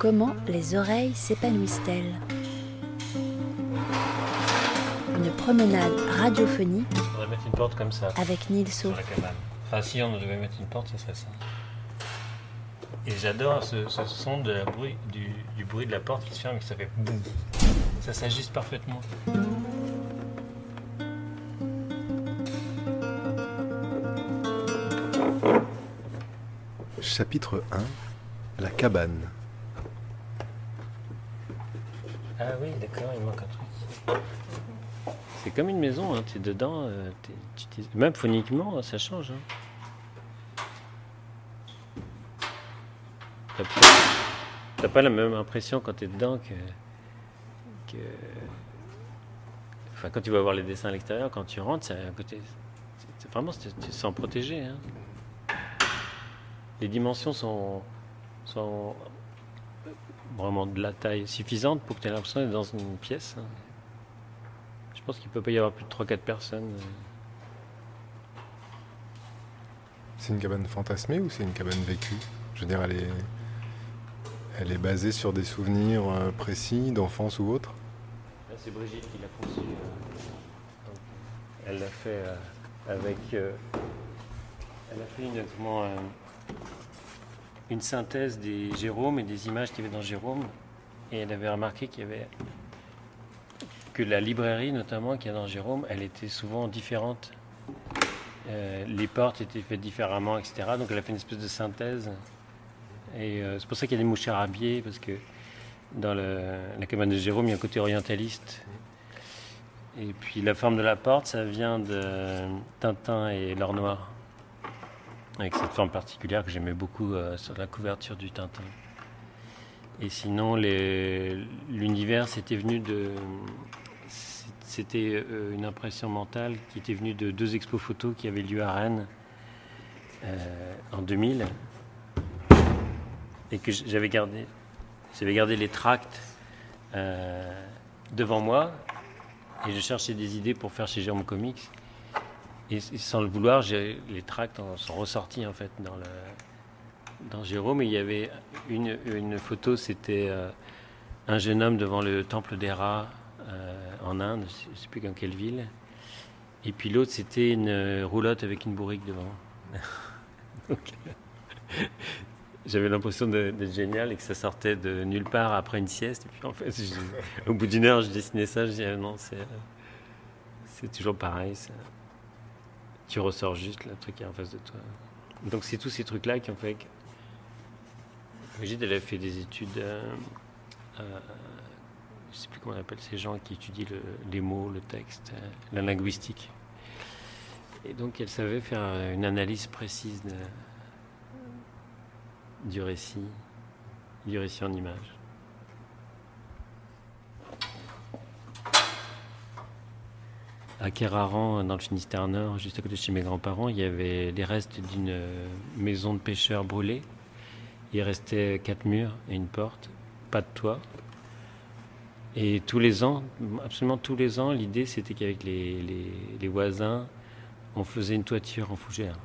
Comment les oreilles s'épanouissent-elles Une promenade radiophonique On devrait mettre une porte comme ça avec Nilso. sur la cabane. Enfin, si on devait mettre une porte, ce serait ça. Et j'adore ce, ce son de la bruit, du, du bruit de la porte qui se ferme et que ça fait boum. Ça s'ajuste parfaitement. Chapitre 1 La cabane. Ah oui, d'accord, il manque un truc. C'est comme une maison, hein, tu es dedans, euh, même phoniquement, ça change. hein. T'as pas- la même impression quand tu es dedans que, que- Enfin, quand tu vas voir les dessins à l'extérieur, quand tu rentres, c'est un côté. c'est- vraiment, tu te sens protégé. hein. Les dimensions sont, sont vraiment de la taille suffisante pour que tu aies l'impression d'être dans une pièce. hein. Je pense qu'il peut pas y avoir plus de 3-4 personnes. euh. C'est une cabane fantasmée ou c'est une cabane vécue? Je veux dire, elle est, elle est basée sur des souvenirs euh, précis d'enfance ou autre? C'est Brigitte qui l'a conçu. euh, elle l'a fait avec. elle a fait une, comment, une synthèse des Jérôme et des images qu'il y avait dans Jérôme. Et elle avait remarqué qu'il y avait. que la librairie, notamment, qu'il y a dans Jérôme, elle était souvent différente. Euh, les portes étaient faites différemment, etc. Donc elle a fait une espèce de synthèse. Et euh, c'est pour ça qu'il y a des mouches arabiées, parce que dans la cabane de Jérôme, il y a un côté orientaliste. Et puis la forme de la porte, ça vient de Tintin et l'or noir. Avec cette forme particulière que j'aimais beaucoup euh, sur la couverture du Tintin. Et sinon, l'univers, c'était venu de. C'était euh, une impression mentale qui était venue de deux expos photos qui avaient lieu à Rennes euh, en 2000 et que j'avais gardé. J'avais gardé les tracts devant moi et je cherchais des idées pour faire chez Jérôme Comics. Et, et sans le vouloir, les tracts en- sont ressortis en fait dans, le, dans Jérôme. Et il y avait une, une photo, c'était euh, un jeune homme devant le temple des rats euh, en Inde, je ne sais plus dans quelle ville. Et puis l'autre, c'était une roulotte avec une bourrique devant. Donc, j'avais l'impression d'être génial et que ça sortait de nulle part après une sieste. Et puis en fait, je- au bout d'une heure, je dessinais ça. Je disais non, c'est c'est toujours pareil. ça. Tu ressors juste le truc qui est en face de toi. Donc c'est tous ces trucs-là qui ont fait que Brigitte, elle a fait des études. Euh, euh, je sais plus comment on appelle ces gens qui étudient le- les mots, le texte, euh, la linguistique. Et donc elle savait faire une analyse précise du récit, du récit en images. À Keraran, dans le Finistère Nord, juste à côté de chez mes grands-parents, il y avait les restes d'une euh, maison de pêcheurs brûlée. Il restait quatre murs et une porte, pas de toit. Et tous les ans, absolument tous les ans, l'idée c'était qu'avec les, les- voisins, on faisait une toiture en fougère.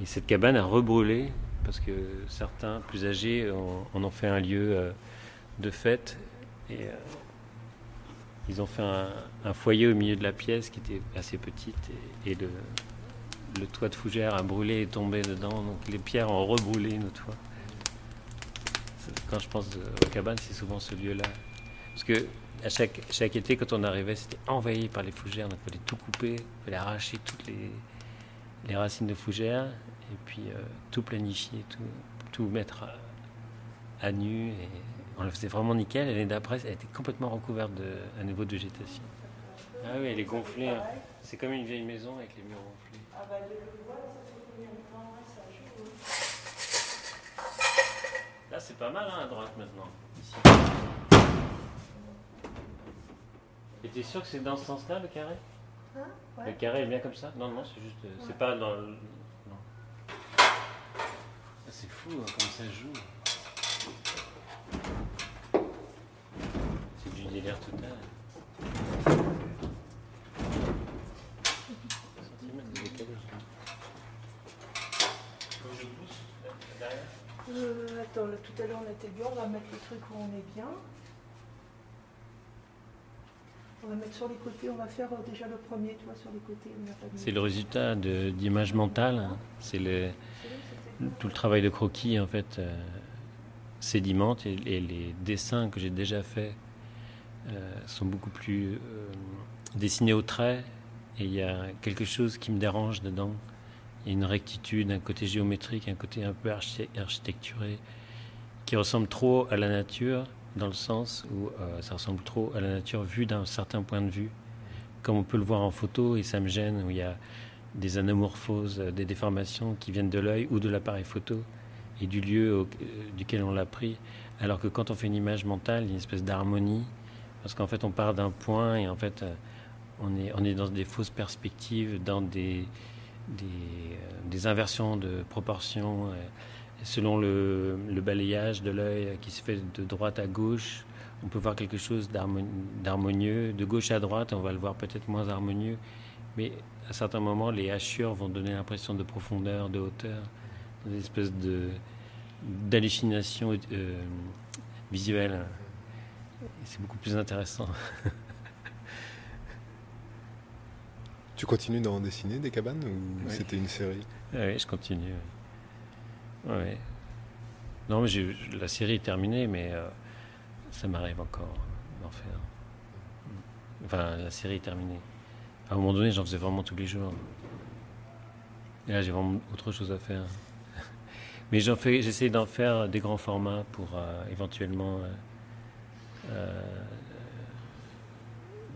Et cette cabane a rebrûlé parce que certains plus âgés en, ont fait un lieu euh, de fête euh, ils ont fait un, un foyer au milieu de la pièce qui était assez petite et, le, toit de fougère a brûlé et tombé dedans donc les pierres ont rebrûlé toits. C'est- Quand je pense aux cabanes, c'est souvent ce lieu-là. Parce que chaque, été, quand on arrivait, c'était envahi par les fougères. Donc il fallait tout couper, il fallait arracher toutes les, racines de fougères et puis euh, tout planifier, tout, mettre à, nu. On le faisait vraiment nickel. L'année d'après, elle était complètement recouverte de, à nouveau de végétation. Ah oui, elle est gonflée. hein. C'est comme une vieille maison avec les murs gonflés. Là, c'est pas mal hein, à droite maintenant. Ici. Et t'es sûr que c'est dans ce sens-là le carré? Le carré est bien comme ça? Non, non, c'est juste. euh, C'est pas dans le. Non. Ah, c'est fou hein, comme ça joue. C'est du délire total. Centimètres de décalage. Faut que je Euh, mettre, euh, tout à l'heure on était bien, on va mettre le truc où on est bien. On va mettre sur les côtés, on va faire euh, déjà le premier, tu vois, sur les côtés. C'est le résultat d'image mentale, c'est le, tout le travail de croquis en fait euh, sédimente et, les dessins que j'ai déjà faits sont beaucoup plus dessinés au trait et il y a quelque chose qui me dérange dedans. Une rectitude, un côté géométrique, un côté un peu architecturé, qui ressemble trop à la nature, dans le sens où euh, ça ressemble trop à la nature vue d'un certain point de vue, comme on peut le voir en photo, et ça me gêne, où il y a des anamorphoses, des déformations qui viennent de l'œil ou de l'appareil photo et du lieu euh, duquel on l'a pris. Alors que quand on fait une image mentale, il y a une espèce d'harmonie, parce qu'en fait on part d'un point et en fait euh, on est, dans des fausses perspectives, dans des, des, euh, inversions de proportions. Euh, selon le, balayage de l'œil qui se fait de droite à gauche, on peut voir quelque chose d'harmonieux. De gauche à droite, on va le voir peut-être moins harmonieux. Mais à certains moments, les hachures vont donner l'impression de profondeur, de hauteur, une espèce d'hallucination visuelle. C'est beaucoup plus intéressant. Tu continues d'en dessiner des cabanes ou c'était une série? Oui, je continue. Ouais. Non, mais la série est terminée, mais euh, ça m'arrive encore d'en faire. Enfin, la série est terminée. À un moment donné, j'en faisais vraiment tous les jours. Et là, j'ai vraiment autre chose à faire. Mais j'essaie d'en faire des grands formats pour euh, éventuellement euh,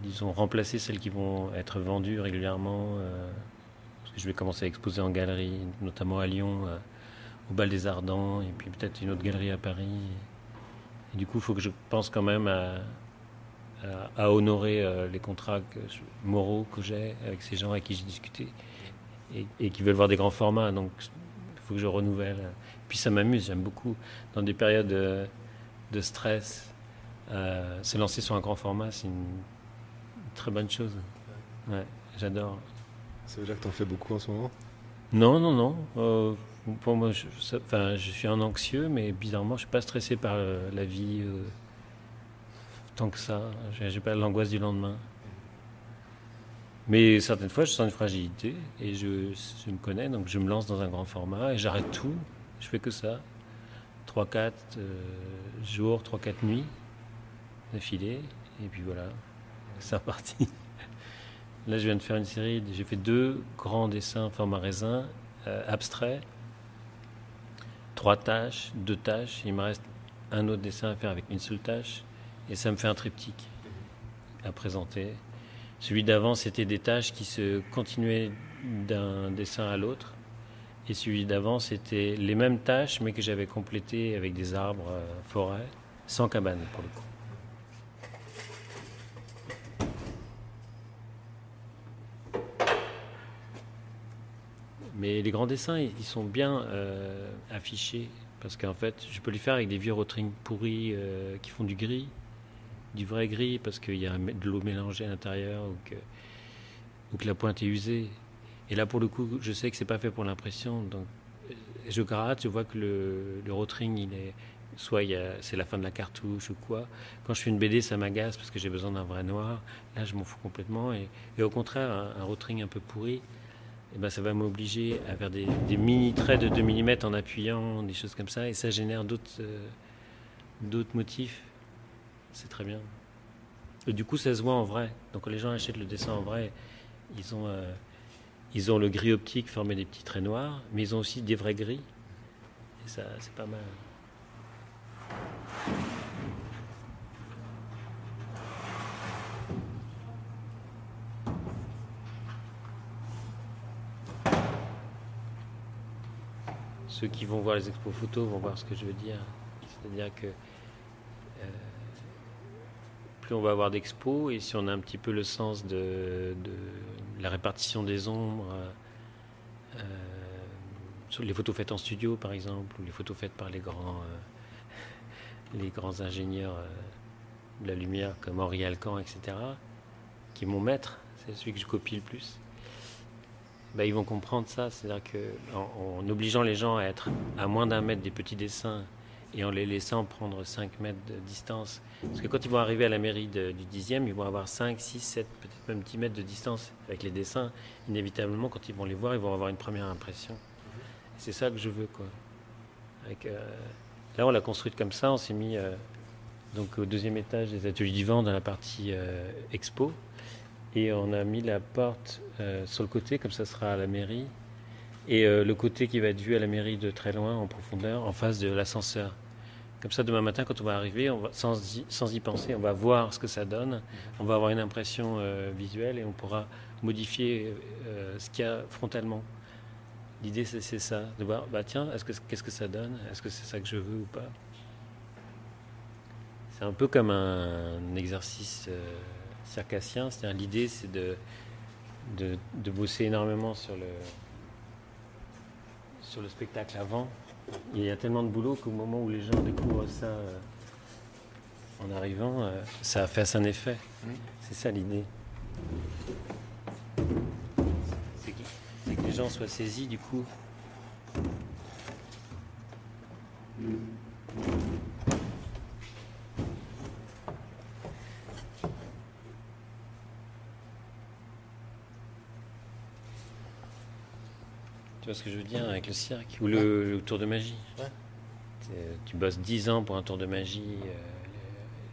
disons, remplacer celles qui vont être vendues régulièrement. Euh, parce que je vais commencer à exposer en galerie, notamment à Lyon, euh, au Bal des Ardents, et puis peut-être une autre galerie à Paris. Et du coup, il faut que je pense quand même à, honorer euh, les contrats moraux que j'ai avec ces gens avec qui j'ai discuté et, qui veulent voir des grands formats. Donc, il faut que je renouvelle. Puis ça m'amuse, j'aime beaucoup. Dans des périodes de, de stress, se lancer sur un grand format, c'est une très bonne chose. Ouais, j'adore. Ça veut dire que tu en fais beaucoup en ce moment? Non, non, non. Euh, pour moi, je, enfin, je suis un anxieux, mais bizarrement, je suis pas stressé par euh, la vie euh, tant que ça. J'ai pas l'angoisse du lendemain. Mais certaines fois, je sens une fragilité et je, je, me connais, donc je me lance dans un grand format et j'arrête tout. Je fais que ça. 3-4 jours, 3-4 nuits d'affilée. Et puis voilà c'est reparti. Là, je viens de faire une série, j'ai fait deux grands dessins format raisin, euh, abstraits, trois tâches, deux tâches. Il me reste un autre dessin à faire avec une seule tâche, et ça me fait un triptyque à présenter. Celui d'avant, c'était des tâches qui se continuaient d'un dessin à l'autre. Et celui d'avant, c'était les mêmes tâches, mais que j'avais complétées avec des arbres, euh, forêts, sans cabane pour le coup. Mais les grands dessins, ils sont bien euh, affichés. Parce qu'en fait, je peux les faire avec des vieux rotrings pourris euh, qui font du gris, du vrai gris, parce qu'il y a de l'eau mélangée à l'intérieur ou que, la pointe est usée. Et là, pour le coup, je sais que c'est pas fait pour l'impression. Donc, je gratte, je vois que le, le rotring, il est, soit c'est la fin de la cartouche ou quoi. Quand je fais une BD, ça m'agace parce que j'ai besoin d'un vrai noir. Là, je m'en fous complètement. Et, au contraire, un, un rotring un peu pourri, eh ben, ça va m'obliger à faire des, mini traits de 2 mm en appuyant, des choses comme ça, et ça génère d'autres euh, motifs. C'est très bien. Du coup, ça se voit en vrai. Donc, quand les gens achètent le dessin en vrai, ils ont, euh, ils ont le gris optique formé des petits traits noirs, mais ils ont aussi des vrais gris. Et ça, c'est pas mal. Ceux qui vont voir les expos photos vont voir ce que je veux dire. C'est-à-dire que euh, plus on va avoir d'expos et si on a un petit peu le sens de, la répartition des ombres, euh, les photos faites en studio par exemple, ou les photos faites par les grands, euh, les grands ingénieurs de la lumière comme Henri Alcan, etc., qui est mon maître, c'est celui que je copie le plus. Bah, ils vont comprendre ça. C'est-à-dire qu'en en, obligeant les gens à être à moins d'un mètre des petits dessins et en les laissant prendre 5 mètres de distance. Parce que quand ils vont arriver à la mairie du 10e, ils vont avoir 5, 6, 7, peut-être même 10 mètres de distance avec les dessins. Inévitablement, quand ils vont les voir, ils vont avoir une première impression. C'est ça que je veux. Quoi. Euh, là, on l'a construite comme ça. On s'est mis euh, donc, au deuxième étage des ateliers du vent dans la partie euh, expo. Et on a mis la porte euh, sur le côté, comme ça sera à la mairie. Et euh, le côté qui va être vu à la mairie de très loin, en profondeur, en face de l'ascenseur. Comme ça, demain matin, quand on va arriver, on va, sans, y, sans y penser, on va voir ce que ça donne. On va avoir une impression euh, visuelle et on pourra modifier ce qu'il y a frontalement. L'idée, c'est ça, de voir, bah tiens, est-ce que qu'est-ce que ça donne? Est-ce que c'est ça que je veux ou pas? C'est un peu comme un exercice circassien. C'est-à-dire l'idée, c'est de, de, de bosser énormément sur le sur le spectacle avant. Il y a tellement de boulot qu'au moment où les gens découvrent ça euh, en arrivant, euh, ça fasse un effet. C'est ça l'idée. C'est que les gens soient saisis du coup. Vois ce que je veux dire avec le cirque ou le, le tour de magie Tu bosses 10 ans pour un tour de magie. euh,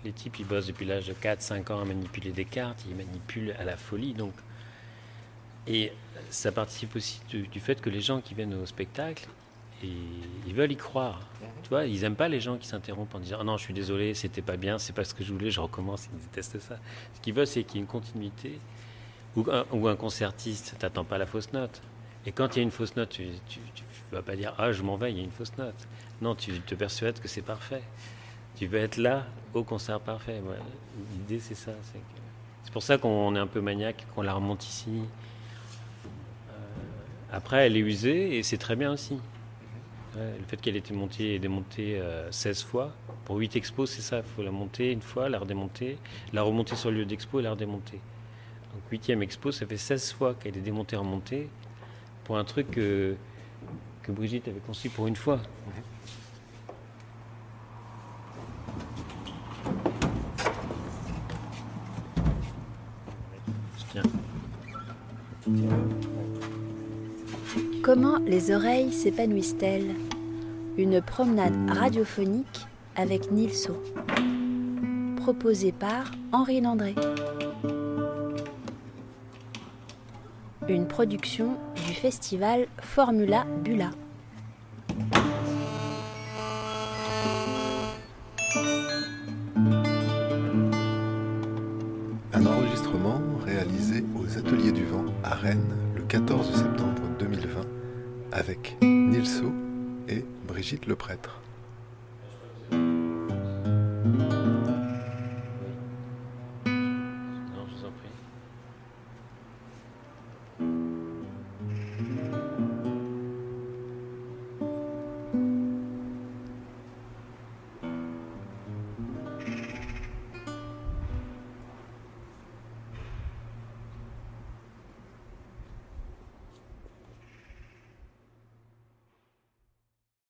les types, ils bossent depuis l'âge de 4-5 ans à manipuler des cartes. Ils manipulent à la folie. Donc. Et ça participe aussi du, du fait que les gens qui viennent au spectacle, et ils veulent y croire. Tu vois, ils n'aiment pas les gens qui s'interrompent en disant oh non, je suis désolé, c'était pas bien, c'est pas ce que je voulais, je recommence. Ils détestent ça. Ce qu'ils veulent, c'est qu'il y ait une continuité. Ou un, ou un concertiste, t'attends pas la fausse note. Et quand il y a une fausse note, tu, tu vas pas dire ah je m'en vais, il y a une fausse note. Non, tu te persuades que c'est parfait. Tu veux être là au concert parfait. L'idée c'est ça. C'est pour ça qu'on est un peu maniaque, qu'on la remonte ici. Euh, après, elle est usée et c'est très bien aussi. Le fait qu'elle ait été montée et démontée euh, 16 fois, pour 8 expos, c'est ça. Il faut la monter une fois, la redémonter, la remonter sur le lieu d'expo et la redémonter. Donc, huitième expo, ça fait 16 fois qu'elle est démontée remontée pour un truc que, que Brigitte avait conçu pour une fois. Comment les oreilles s'épanouissent-elles? Une promenade radiophonique avec Nilso. Proposée par Henri Landré. Une production du festival Formula Bula. Un enregistrement réalisé aux Ateliers du Vent à Rennes le 14 septembre 2020 avec Nilso et Brigitte Leprêtre.